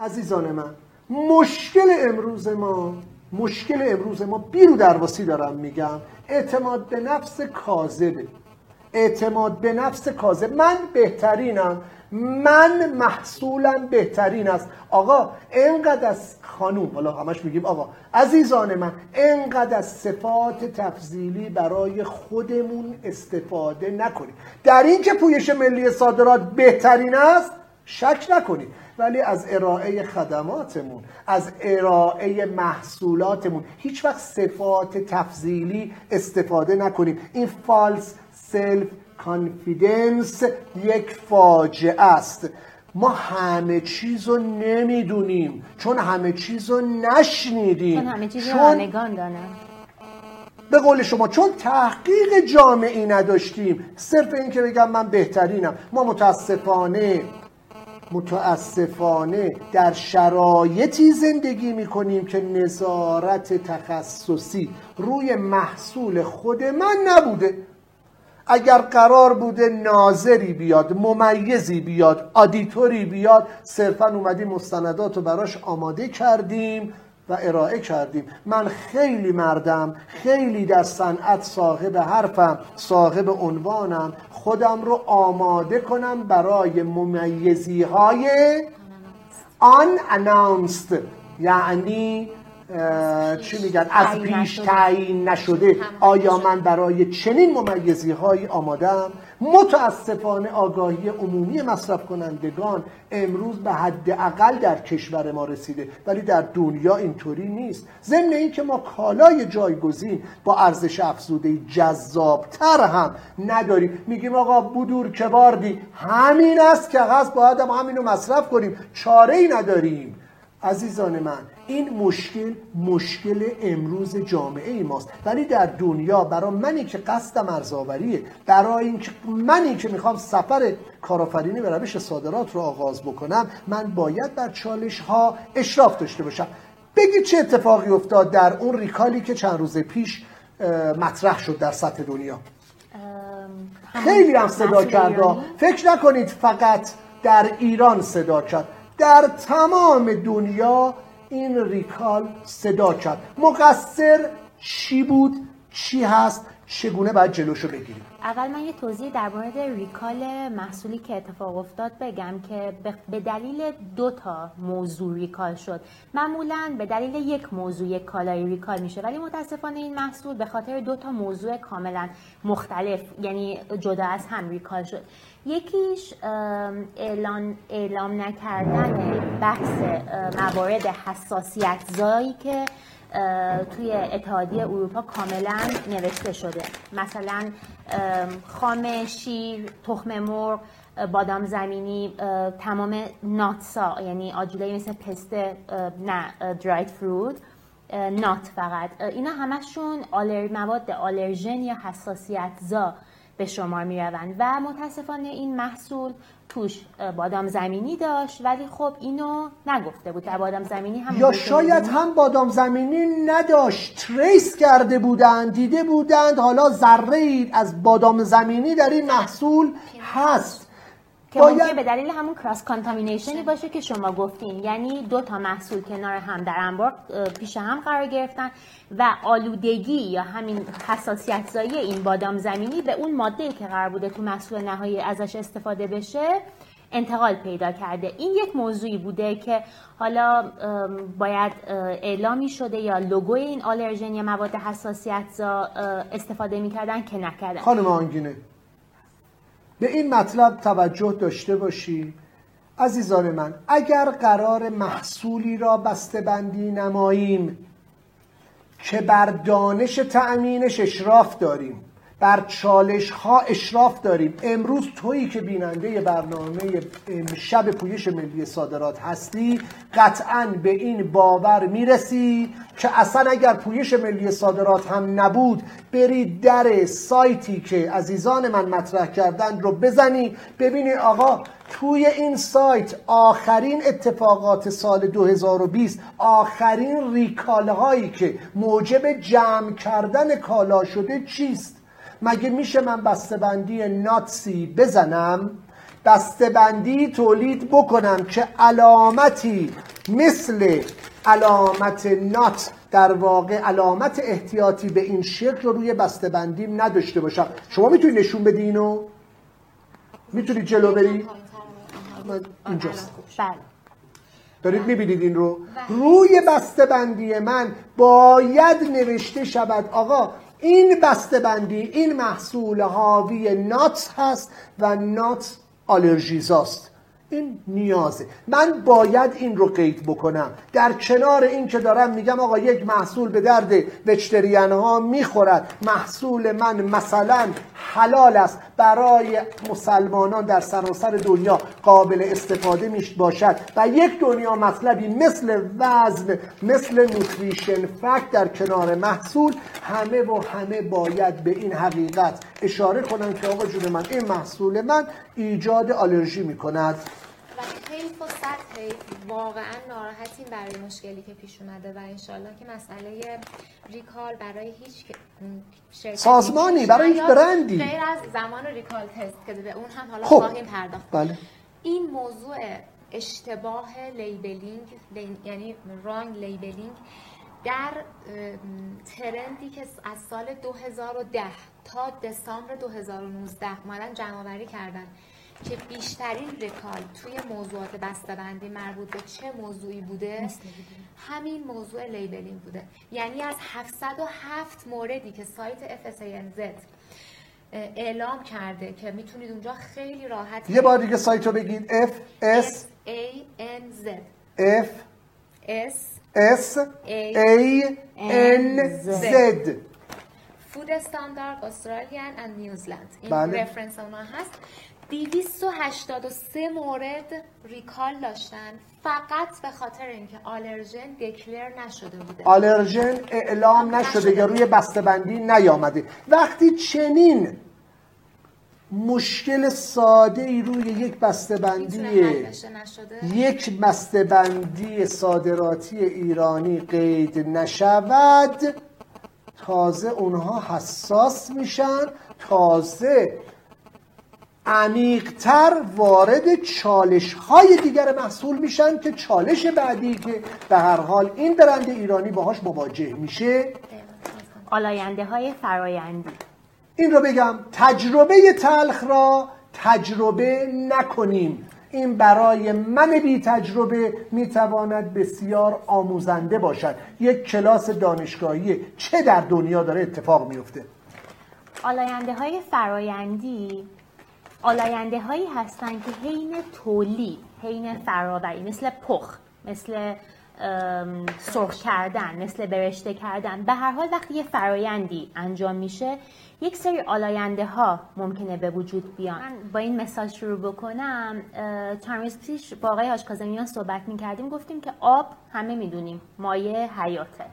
عزیزان من مشکل امروز ما مشکل امروز ما بیرو درواسی دارم میگم. اعتماد به نفس کاذبه. اعتماد به نفس کاذب. من بهترینم. من محصولم بهترین است. آقا انقدر از خانوم حالا همش میگیم آقا عزیزان من انقدر از صفات تفضیلی برای خودمون استفاده نکنید. در این که پویش ملی صادرات بهترین است شک نکنید. ولی از ارائه خدماتمون از ارائه محصولاتمون هیچ وقت صفات تفضیلی استفاده نکنیم این false self-confidence یک فاجعه است. ما همه چیز رو نمی‌دونیم. چون همه چیز رو نشنیدیم. چون همه چیز رو دانم به قول شما چون تحقیق جامعی نداشتیم. صرف این که بگم من بهترینم. ما متاسفانه متاسفانه در شرایطی زندگی می‌کنیم که نظارت تخصصی روی محصول خود من نبوده. اگر قرار بوده ناظری بیاد ممیزی بیاد آدیتوری بیاد صرفا اومدیم مستندات رو براش آماده کردیم. و ارائه کردیم. من خیلی مردم خیلی در صنعت صاحب حرفم صاحب عنوانم. خودم رو آماده کنم برای ممیزی های unannounced یعنی چی میگن؟ از پیش تعیین نشده. آیا من برای چنین ممیزی هایی آمادم؟ متاسفانه آگاهی عمومی مصرف کنندگان امروز به حد اقل در کشور ما رسیده ولی در دنیا اینطوری نیست. ضمن اینکه ما کالای جایگزین با ارزش افزوده جذابتر هم نداریم. میگیم آقا بودور کباردی همین است که هست باید هم همینو مصرف کنیم. چاره ای نداریم. عزیزان من این مشکل مشکل امروز جامعه ای ماست. ولی در دنیا برای منی که قصدم ارزآوریه برای اینکه منی که می‌خوام سفر کارآفرینی به روش صادرات رو آغاز بکنم من باید بر چالش ها اشراف داشته باشم. بگید چه اتفاقی افتاد در اون ریکالی که چند روز پیش مطرح شد در سطح دنیا. خیلی هم صدا کرد. فکر نکنید فقط در ایران صدا کرد. در تمام دنیا این recall صدا کرد. مقصر چی بود؟ چی هست؟ چگونه باید جلوشو بگیریم؟ اول من یه توضیح در مورد recall محصولی که اتفاق افتاد بگم که به دلیل دو تا موضوع recall شد. معمولا به دلیل یک موضوع یک کالای recall میشه ولی متاسفانه این محصول به خاطر دو تا موضوع کاملا مختلف یعنی جدا از هم ریکال شد. یکیش اعلان اعلام نکردن بحث موارد حساسیت زایی که توی اتحادیه اروپا کاملا نوشته شده. مثلا خام شیر تخم مرغ بادام زمینی تمام ناتسا یعنی آجوله مثل پسته نه درایت فروت nut فقط. اینا همشون آلر مواد آلرژن یا حساسیت زا به شمار می روند و متاسفانه این محصول توش بادام زمینی داشت ولی خب اینو نگفته بود. در بادام زمینی هم یا شاید هم بادام زمینی نداشت. trace کرده بودند دیده بودند. حالا ذره از بادام زمینی در این محصول هست. که باید... به دلیل همون cross contamination ی باشه. که شما گفتین. یعنی دو تا محصول کنار هم در انبار پیش هم قرار گرفتن و آلودگی یا همین حساسیت زایی این بادام زمینی به اون ماده که قرار بوده تو محصول نهایی ازش استفاده بشه انتقال پیدا کرده. این یک موضوعی بوده که حالا باید اعلامی شده یا لوگوی این آلرژن یا مواد حساسیت زا استفاده می‌کردن که نکردن. خانم آنگینه به این مطلب توجه داشته باشی. عزیزان من اگر قرار محصولی را بندی نماییم که بر دانش تأمینش اشراف داریم. بر چالش ها اشراف داریم. امروز تویی که بیننده برنامه شب پویش ملی صادرات هستی قطعا به این باور می‌رسی که اصلا اگر پویش ملی صادرات هم نبود برید در سایتی که عزیزان من مطرح کردن رو بزنی. ببینی آقا توی این سایت آخرین اتفاقات سال 2020 آخرین ریکاله هایی که موجب جمع کردن کالا شده چیست؟ مگه میشه من بسته‌بندی ناتسی بزنم؟ بندی تولید بکنم که علامتی مثل علامت نات در واقع علامت احتیاطی به این شکل رو روی بندیم نداشته باشم. شما می‌تونی نشون بدی اینو؟ می‌تونی جلو بری؟ اینجاست. بله. دارید می‌بینید این رو؟ روی بسته بندی من باید نوشته شود آقا این بسته بندی این محصول حاوی نات هست و نات آلرژیزاست این نیازه. من باید این رو قید بکنم. در کنار این که دارم میگم آقا یک محصول به درد وجتریان ها می‌خورد. محصول من مثلا حلال است. برای مسلمانان در سراسر دنیا قابل استفاده میش باشد. و یک دنیا مطلبی مثل وزن مثل نوتریشن فکت در کنار محصول همه و همه باید به این حقیقت اشاره کنن که آقا جون من این محصول من ایجاد آلرژی می‌کند و حیف و صد حیف واقعا ناراحتیم برای مشکلی که پیش اومده و انشالله که مسئله recall برای هیچ شرکتی سازمانی برای هیچ برندی. غیر از زمان recall test که به اون هم حالا خب. خواهیم پرداخت. بله. این موضوع اشتباه labeling یعنی wrong labeling در trend ی که از سال 2010 تا دسامبر 2019 اومدن جمع کردن. که بیشترین recall توی موضوعات بسته‌بندی مربوط به چه موضوعی بوده؟ همین موضوع labeling بوده. یعنی از 707 موردی که سایت FSANZ اعلام کرده که می‌تونید اونجا خیلی راحت یه بار دیگه سایت رو بگید. F S A N Z. F S S A N Z. Food Standard Australian and New Zealand این بله. reference اونا هست. 283 مورد recall داشتن. فقط به خاطر اینکه آلرژن declare نشده بوده. آلرژن اعلام نشده یا روی بسته‌بندی نیامده. وقتی چنین مشکل ساده ای روی یک بسته‌بندی یک بسته‌بندی صادراتی ایرانی قید نشود تازه اونها حساس میشن تازه عمیقتر وارد چالش های دیگر محصول میشن که چالش بعدی که به هر حال این برند ایرانی باهاش مواجه میشه. آلاینده های فرایندی. این رو بگم تجربه تلخ را تجربه نکنیم. این برای من بی تجربه می‌تواند بسیار آموزنده باشد. یک کلاس دانشگاهی چه در دنیا داره اتفاق میفته؟ آلاینده های فرایندی آلاینده هایی هستند که حین تولید حین فراوری مثل پخ مثل سرخ کردن مثل برشته کردن. به هر حال وقتی یه فرایندی انجام میشه یک سری آلاینده ها ممکنه به وجود بیان. من با این مثال شروع بکنم. چند روز پیش با آقای هاشکازمیان صحبت می‌کردیم. گفتیم که آب همه می‌دونیم مایه حیاته.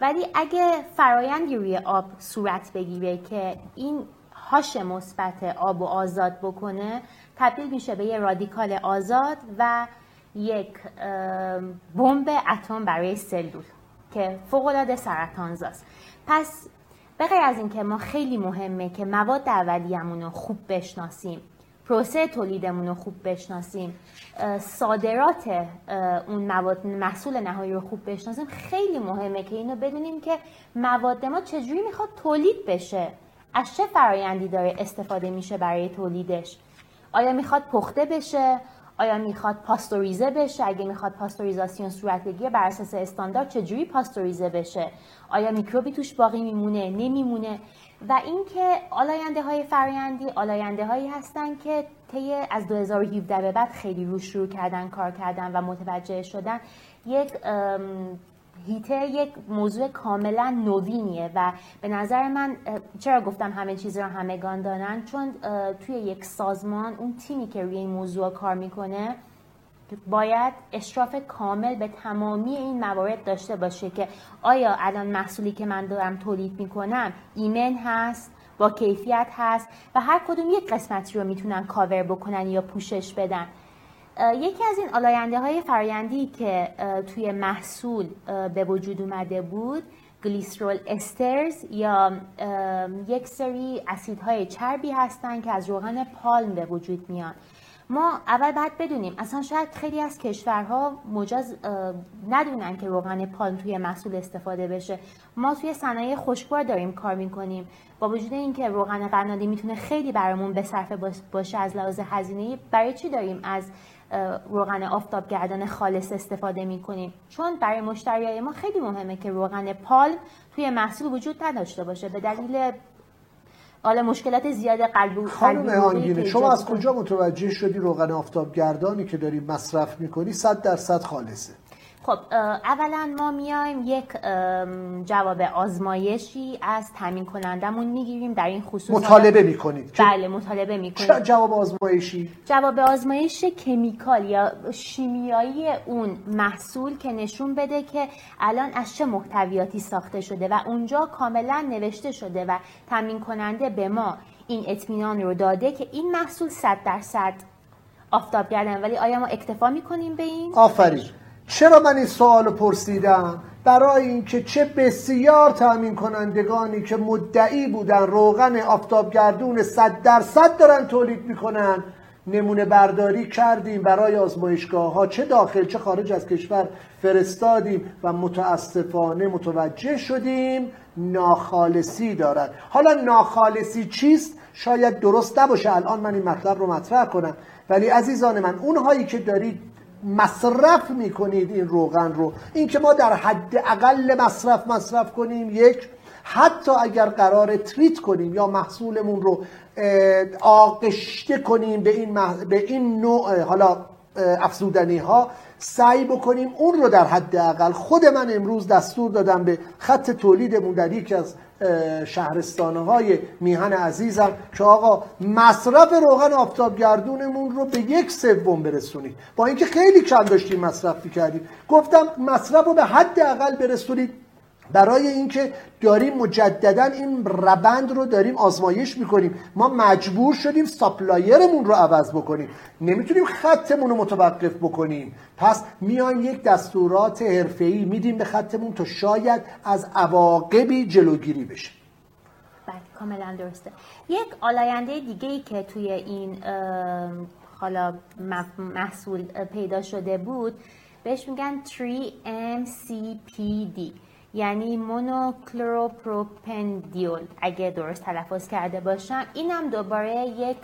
ولی اگه فرایندی روی آب صورت بگیره که این هاش مثبت آب و آزاد بکنه تبدیل میشه به یه رادیکال آزاد و یک بمب اتم برای سلول که فوق‌العاده سرطانزاست. پس به از اینکه ما خیلی مهمه که مواد اولیه‌مون رو خوب بشناسیم پروسه تولیدمون رو خوب بشناسیم صادرات اون مواد محصول نهایی رو خوب بشناسیم خیلی مهمه که اینو بدونیم که مواد ما چجوری می‌خواد تولید بشه. از چه فرایندی داره استفاده میشه برای تولیدش؟ آیا می‌خواد پخته بشه؟ آیا می‌خواد پاستوریزه بشه؟ اگه می‌خواد پاستوریزاسیون صورت بگیره بر اساس استاندارد چجوری پاستوریزه بشه؟ آیا میکروبی توش باقی میمونه؟ نمیمونه؟ و اینکه آلاینده های فرایندی آلاینده هایی هستن که طی از 2017 به بعد خیلی روش شروع کردن کار کردن و متوجه شدن یک هیته یک موضوع کاملا نوینیه و به نظر من چرا گفتم همه چیز رو همگان دارن؟ چون توی یک سازمان اون تیمی که روی این موضوع کار می‌کنه باید اشراف کامل به تمامی این موارد داشته باشه که آیا الان محصولی که من دارم تولید می‌کنم ایمن هست با کیفیت هست و هر کدوم یک قسمتی رو می‌تونن کاور بکنن یا پوشش بدن. یکی از این آلاینده های فرایندی که توی محصول به وجود اومده بود گلیسرول استرز یا یک سری اسیدهای چربی هستن که از روغن پالم به وجود میان. ما اول باید بدونیم اصلا شاید خیلی از کشورها مجاز ندونن که روغن پالم توی محصول استفاده بشه. ما توی صنایع خشکبار داریم کار می‌کنیم. با وجود اینکه روغن قنادی می‌تونه خیلی برامون به صرفه باشه از لحاظ هزینه برای چی داریم از روغن آفتابگردان خالص استفاده می‌کنیم. چون برای مشتریای ما خیلی مهمه که روغن پالم توی محصول وجود نداشته باشه. به دلیل حالا مشکلات زیاد قلب خانم شما از کجا متوجه شدی روغن آفتابگردانی که داری مصرف می‌کنی 100 درصد خالصه؟ خب اولا ما میایم یک جواب آزمایشی از تامین کنندمون می‌گیریم. در این خصوص مطالبه می‌کنید. بله مطالبه می‌کنید جواب آزمایشی؟ جواب آزمایش کمیکال یا شیمیایی اون محصول که نشون بده که الان از چه محتویاتی ساخته شده و اونجا کاملا نوشته شده و تامین کننده به ما این اطمینان رو داده که این محصول 100 درصد آفتاب گردن ولی آیا ما اکتفا می‌کنیم به این؟ آفرین. چرا من این سوال پرسیدم؟ برای اینکه چه بسیار تأمین کنندگانی که مدعی بودن روغن آفتابگردون صد درصد دارن تولید می‌کنن. نمونه برداری کردیم برای آزمایشگاه ها چه داخل چه خارج از کشور فرستادیم و متاسفانه متوجه شدیم ناخالصی دارد. حالا ناخالصی چیست؟ شاید درست نباشه. الان من این مطلب رو مطرح کنم. ولی عزیزان من اونهایی که دارید مصرف می‌کنید این روغن رو. اینکه ما در حد اقل مصرف مصرف کنیم یک حتی اگر قرار تریت کنیم یا محصولمون رو آغشته کنیم به این, به این نوع حالا افزودنی ها سعی بکنیم اون رو در حد اقل. خود من امروز دستور دادم به خط تولیدمون در یکی از شهرستانه های میهن عزیزم که آقا مصرف روغن آفتابگردونمون رو به یک سوم برسونید. با اینکه خیلی کم داشتیم مصرف می‌کردیم. گفتم مصرف رو به حد اقل برسونید برای اینکه داریم مجددا این ربند رو داریم آزمایش می‌کنیم. ما مجبور شدیم supplier مون رو عوض بکنیم. نمی‌تونیم خطمون رو متوقف بکنیم. پس میایم یک دستورات حرفه‌ای میدیم به خطمون تا شاید از عواقبی جلوگیری بشه. بله کاملا درسته. یک آلاینده دیگه ای که توی این حالا محصول پیدا شده بود بهش میگن 3MCPD یعنی مونوکلوروپروپندیول اگه درست تلفظ کرده باشم. اینم دوباره یک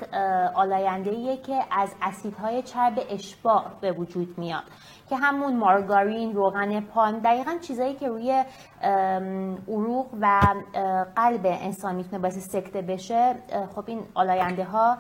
آلاینده که از اسیدهای چرب اشباع به وجود میاد. که همون مارگارین روغن پالم دقیقا چیزایی که روی عروق و قلب انسان می‌تونه باعث سکته بشه. خب این آلاینده ها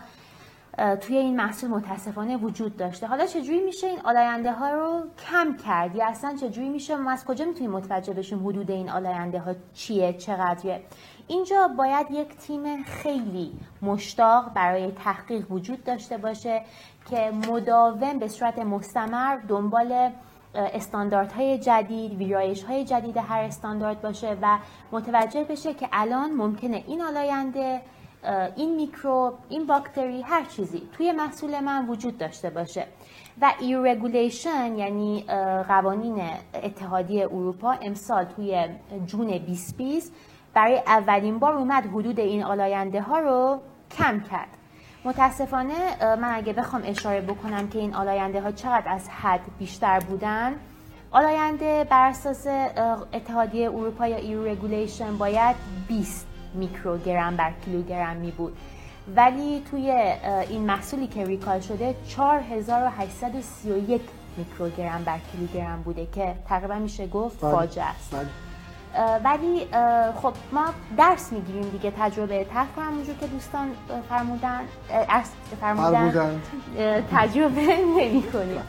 توی این محصول متاسفانه وجود داشته. حالا چجوری میشه این آلاینده ها رو کم کرد؟ یا اصلا چجوری میشه؟ ما از کجا می‌تونیم متوجه بشیم حدود این آلاینده ها چیه چقدره؟ اینجا باید یک تیم خیلی مشتاق برای تحقیق وجود داشته باشه که مداوم به صورت مستمر دنبال استانداردهای جدید ویرایش های جدید هر استاندارد باشه و متوجه بشه که الان ممکنه این آلاینده این میکروب این باکتری هر چیزی توی محصول من وجود داشته باشه. و EU regulation یعنی قوانین اتحادیه اروپا امسال توی جون 2020 برای اولین بار اومد حدود این آلاینده ها رو کم کرد. متاسفانه من اگه بخوام اشاره بکنم که این آلاینده ها چقدر از حد بیشتر بودن آلاینده بر اساس اتحادیه اروپا یا EU regulation باید 20 میکروگرم بر کیلوگرم می بود ولی توی این محصولی که ریکال شده 4831 میکروگرم بر کیلوگرم بوده که تقریبا میشه گفت بله. فاجعه است. بله. ولی خب ما درس می‌گیریم دیگه تجربه تلخ همونجور که دوستان فرمودن فرمودن. تجربه نمی کنیم